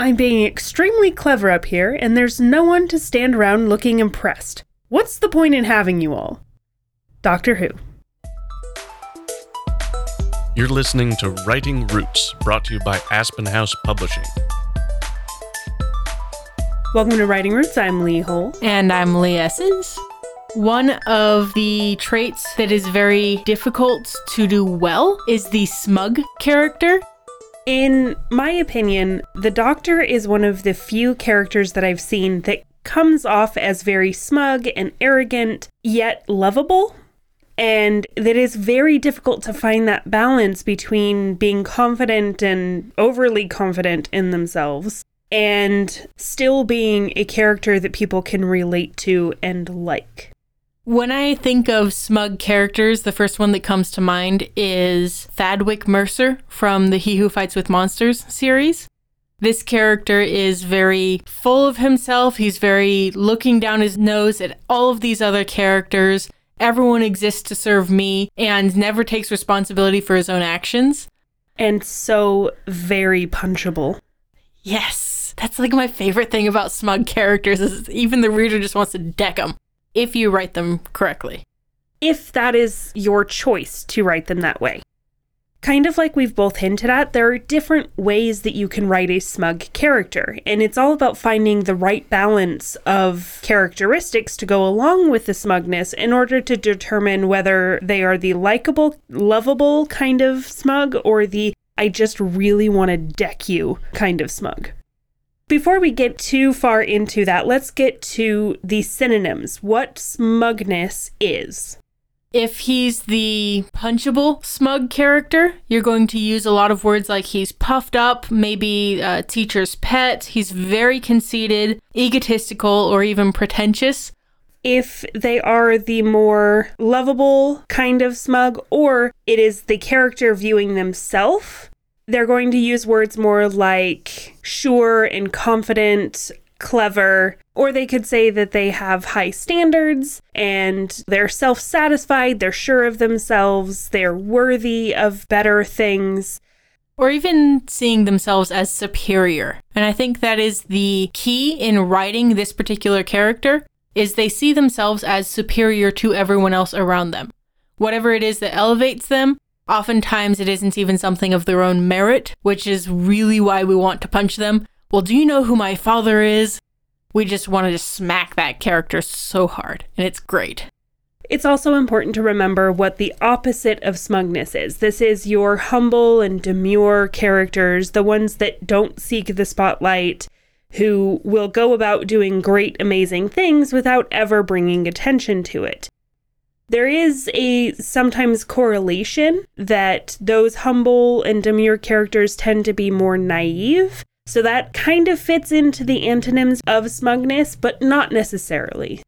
I'm being extremely clever up here, and there's no one to stand around looking impressed. What's the point in having you all? Doctor Who. You're listening to Writing Roots, brought to you by Aspen House Publishing. Welcome to Writing Roots. I'm Lee Hole. And I'm Lee Essens. One of the traits that is very difficult to do well is the smug character. In my opinion, the Doctor is one of the few characters that I've seen that comes off as very smug and arrogant, yet lovable. And that is very difficult to find that balance between being confident and overly confident in themselves and still being a character that people can relate to and like. When I think of smug characters, the first one that comes to mind is Thadwick Mercer from the He Who Fights with Monsters series. This character is very full of himself. He's very looking down his nose at all of these other characters. Everyone exists to serve me and never takes responsibility for his own actions. And so very punchable. Yes, that's like my favorite thing about smug characters is even the reader just wants to deck them if you write them correctly. If that is your choice to write them that way. Kind of like we've both hinted at, there are different ways that you can write a smug character, and it's all about finding the right balance of characteristics to go along with the smugness in order to determine whether they are the likable, lovable kind of smug or the I just really want to deck you kind of smug. Before we get too far into that, let's get to the synonyms. What smugness is. If he's the punchable smug character, you're going to use a lot of words like he's puffed up, maybe a teacher's pet, he's very conceited, egotistical, or even pretentious. If they are the more lovable kind of smug, or it is the character viewing themselves, they're going to use words more like sure and confident, clever, or they could say that they have high standards and they're self satisfied, they're sure of themselves, they're worthy of better things. Or even seeing themselves as superior. And I think that is the key in writing this particular character is they see themselves as superior to everyone else around them. Whatever it is that elevates them, oftentimes it isn't even something of their own merit, which is really why we want to punch them. Well, do you know who my father is? we just wanted to smack that character so hard, and it's great. It's also important to remember what the opposite of smugness is. This is your humble and demure characters, the ones that don't seek the spotlight, who will go about doing great, amazing things without ever bringing attention to it. There is a sometimes correlation that those humble and demure characters tend to be more naive so that kind of fits into the antonyms of smugness, but not necessarily.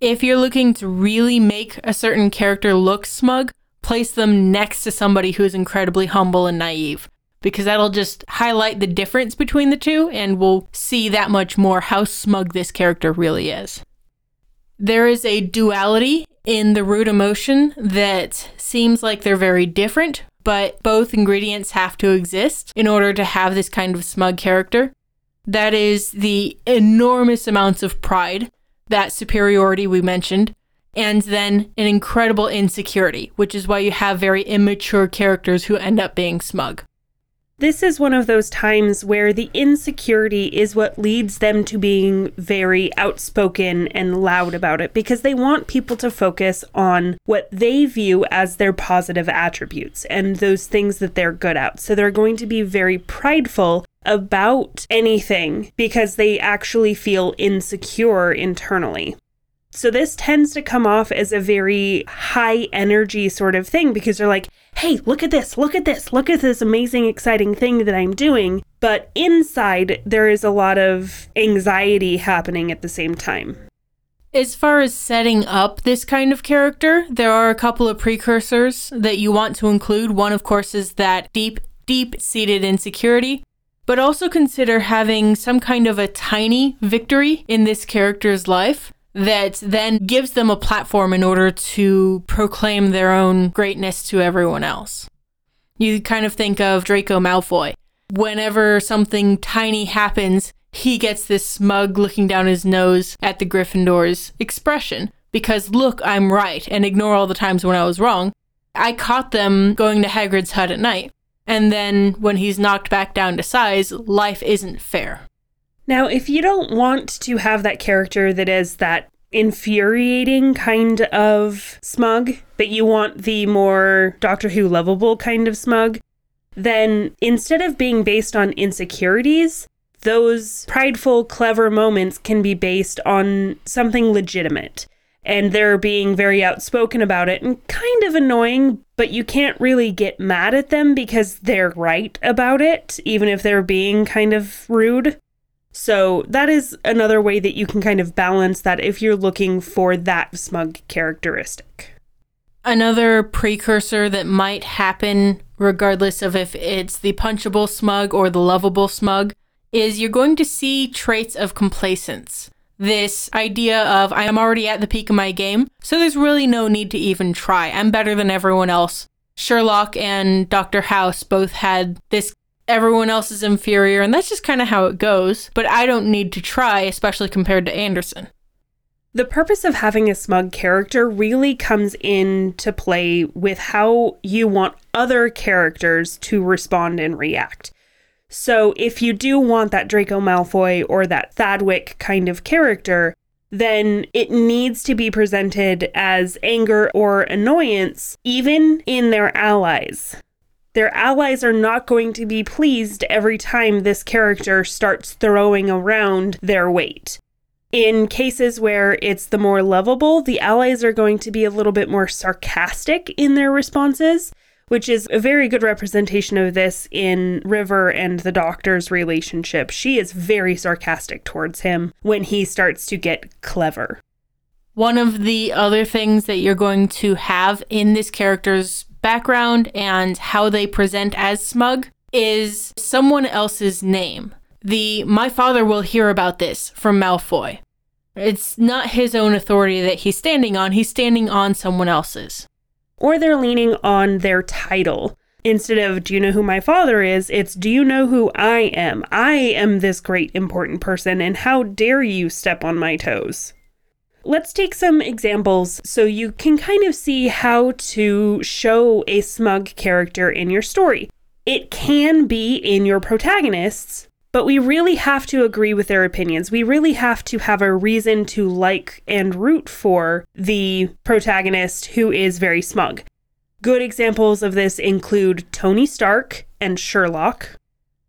If you're looking to really make a certain character look smug, place them next to somebody who's incredibly humble and naive because that'll just highlight the difference between the two and we'll see that much more how smug this character really is. There is a duality in the root emotion that seems like they're very different, but both ingredients have to exist in order to have this kind of smug character. That is the enormous amounts of pride, that superiority we mentioned, and then an incredible insecurity, which is why you have very immature characters who end up being smug. This is one of those times where the insecurity is what leads them to being very outspoken and loud about it because they want people to focus on what they view as their positive attributes and those things that they're good at. So they're going to be very prideful about anything because they actually feel insecure internally. So this tends to come off as a very high energy sort of thing because they're like, hey, look at this, look at this, look at this amazing, exciting thing that I'm doing. But inside, there is a lot of anxiety happening at the same time. As far as setting up this kind of character, there are a couple of precursors that you want to include. One, of course, is that deep, deep seated insecurity, but also consider having some kind of a tiny victory in this character's life that then gives them a platform in order to proclaim their own greatness to everyone else. You kind of think of Draco Malfoy. whenever something tiny happens, he gets this smug looking down his nose at the Gryffindor's expression. Because look, I'm right, and ignore all the times when I was wrong. I caught them going to Hagrid's hut at night. And then when he's knocked back down to size, life isn't fair. Now, if you don't want to have that character that is that infuriating kind of smug, but you want the more Doctor Who lovable kind of smug, then instead of being based on insecurities, those prideful, clever moments can be based on something legitimate. And they're being very outspoken about it and kind of annoying, but you can't really get mad at them because they're right about it, even if they're being kind of rude. So that is another way that you can kind of balance that if you're looking for that smug characteristic. Another precursor that might happen, regardless of if it's the punchable smug or the lovable smug, is you're going to see traits of complacence. This idea of I am already at the peak of my game, so there's really no need to even try. I'm better than everyone else. Sherlock and Dr. House both had this everyone else is inferior, and that's just kind of how it goes. But I don't need to try, especially compared to Anderson. The purpose of having a smug character really comes into play with how you want other characters to respond and react. So, if you do want that Draco Malfoy or that Thadwick kind of character, then it needs to be presented as anger or annoyance, even in their allies. Their allies are not going to be pleased every time this character starts throwing around their weight. In cases where it's the more lovable, the allies are going to be a little bit more sarcastic in their responses, which is a very good representation of this in River and the doctor's relationship. She is very sarcastic towards him when he starts to get clever. One of the other things that you're going to have in this character's background and how they present as smug is someone else's name. The my father will hear about this from Malfoy. It's not his own authority that he's standing on, he's standing on someone else's. Or they're leaning on their title. Instead of, do you know who my father is? It's, do you know who I am? I am this great important person, and how dare you step on my toes? Let's take some examples so you can kind of see how to show a smug character in your story. It can be in your protagonists, but we really have to agree with their opinions. We really have to have a reason to like and root for the protagonist who is very smug. Good examples of this include Tony Stark and Sherlock.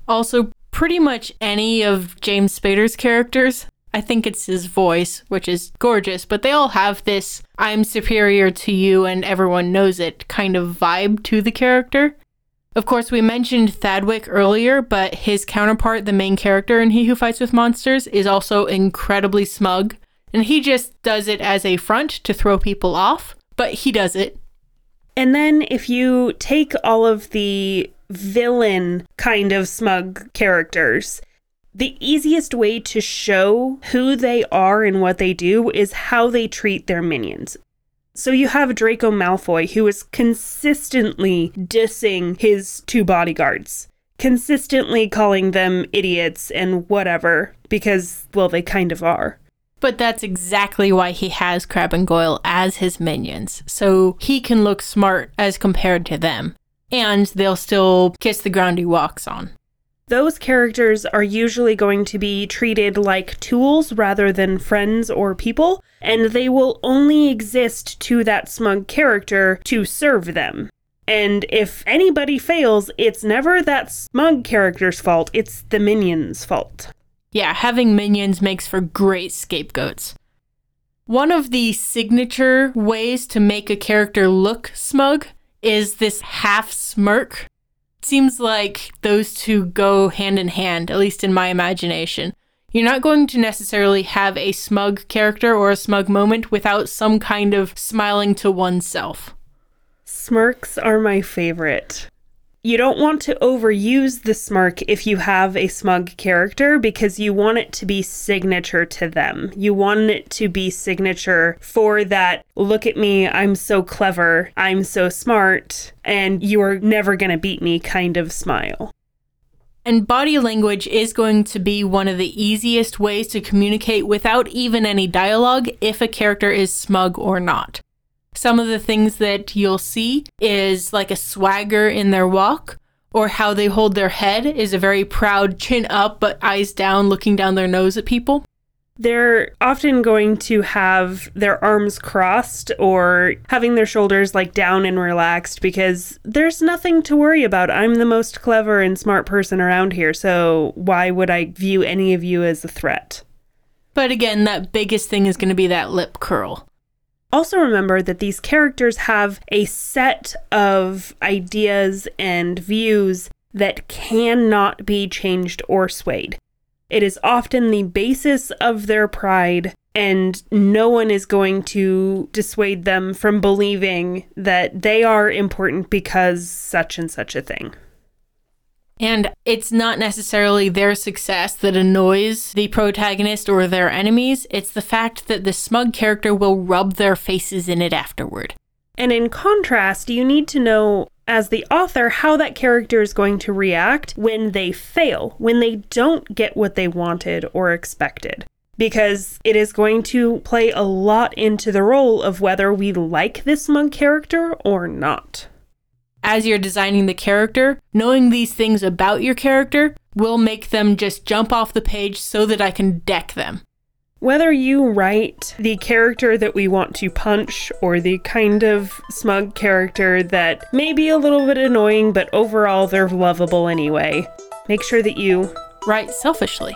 Also, pretty much any of James Spader's characters. I think it's his voice, which is gorgeous, but they all have this I'm superior to you and everyone knows it kind of vibe to the character. Of course, we mentioned Thadwick earlier, but his counterpart, the main character in He Who Fights with Monsters, is also incredibly smug. And he just does it as a front to throw people off, but he does it. And then if you take all of the villain kind of smug characters, the easiest way to show who they are and what they do is how they treat their minions. So you have Draco Malfoy, who is consistently dissing his two bodyguards, consistently calling them idiots and whatever, because, well, they kind of are. But that's exactly why he has Crabbe and Goyle as his minions, so he can look smart as compared to them. And they'll still kiss the ground he walks on those characters are usually going to be treated like tools rather than friends or people, and they will only exist to that smug character to serve them. And if anybody fails, it's never that smug character's fault, it's the minion's fault. Yeah, having minions makes for great scapegoats. One of the signature ways to make a character look smug is this half smirk seems like those two go hand in hand, at least in my imagination. You're not going to necessarily have a smug character or a smug moment without some kind of smiling to oneself. Smirks are my favorite you don't want to overuse the smirk if you have a smug character because you want it to be signature to them. You want it to be signature for that look at me, I'm so clever, I'm so smart, and you are never going to beat me kind of smile. And body language is going to be one of the easiest ways to communicate without even any dialogue if a character is smug or not. Some of the things that you'll see is like a swagger in their walk, or how they hold their head is a very proud chin up but eyes down, looking down their nose at people. They're often going to have their arms crossed or having their shoulders like down and relaxed because there's nothing to worry about. I'm the most clever and smart person around here, so why would I view any of you as a threat? But again, that biggest thing is going to be that lip curl. Also, remember that these characters have a set of ideas and views that cannot be changed or swayed. It is often the basis of their pride, and no one is going to dissuade them from believing that they are important because such and such a thing. And it's not necessarily their success that annoys the protagonist or their enemies, it's the fact that the smug character will rub their faces in it afterward. And in contrast, you need to know as the author how that character is going to react when they fail, when they don't get what they wanted or expected. Because it is going to play a lot into the role of whether we like this smug character or not as you're designing the character, knowing these things about your character will make them just jump off the page so that I can deck them. Whether you write the character that we want to punch or the kind of smug character that may be a little bit annoying, but overall they're lovable anyway, make sure that you write selfishly.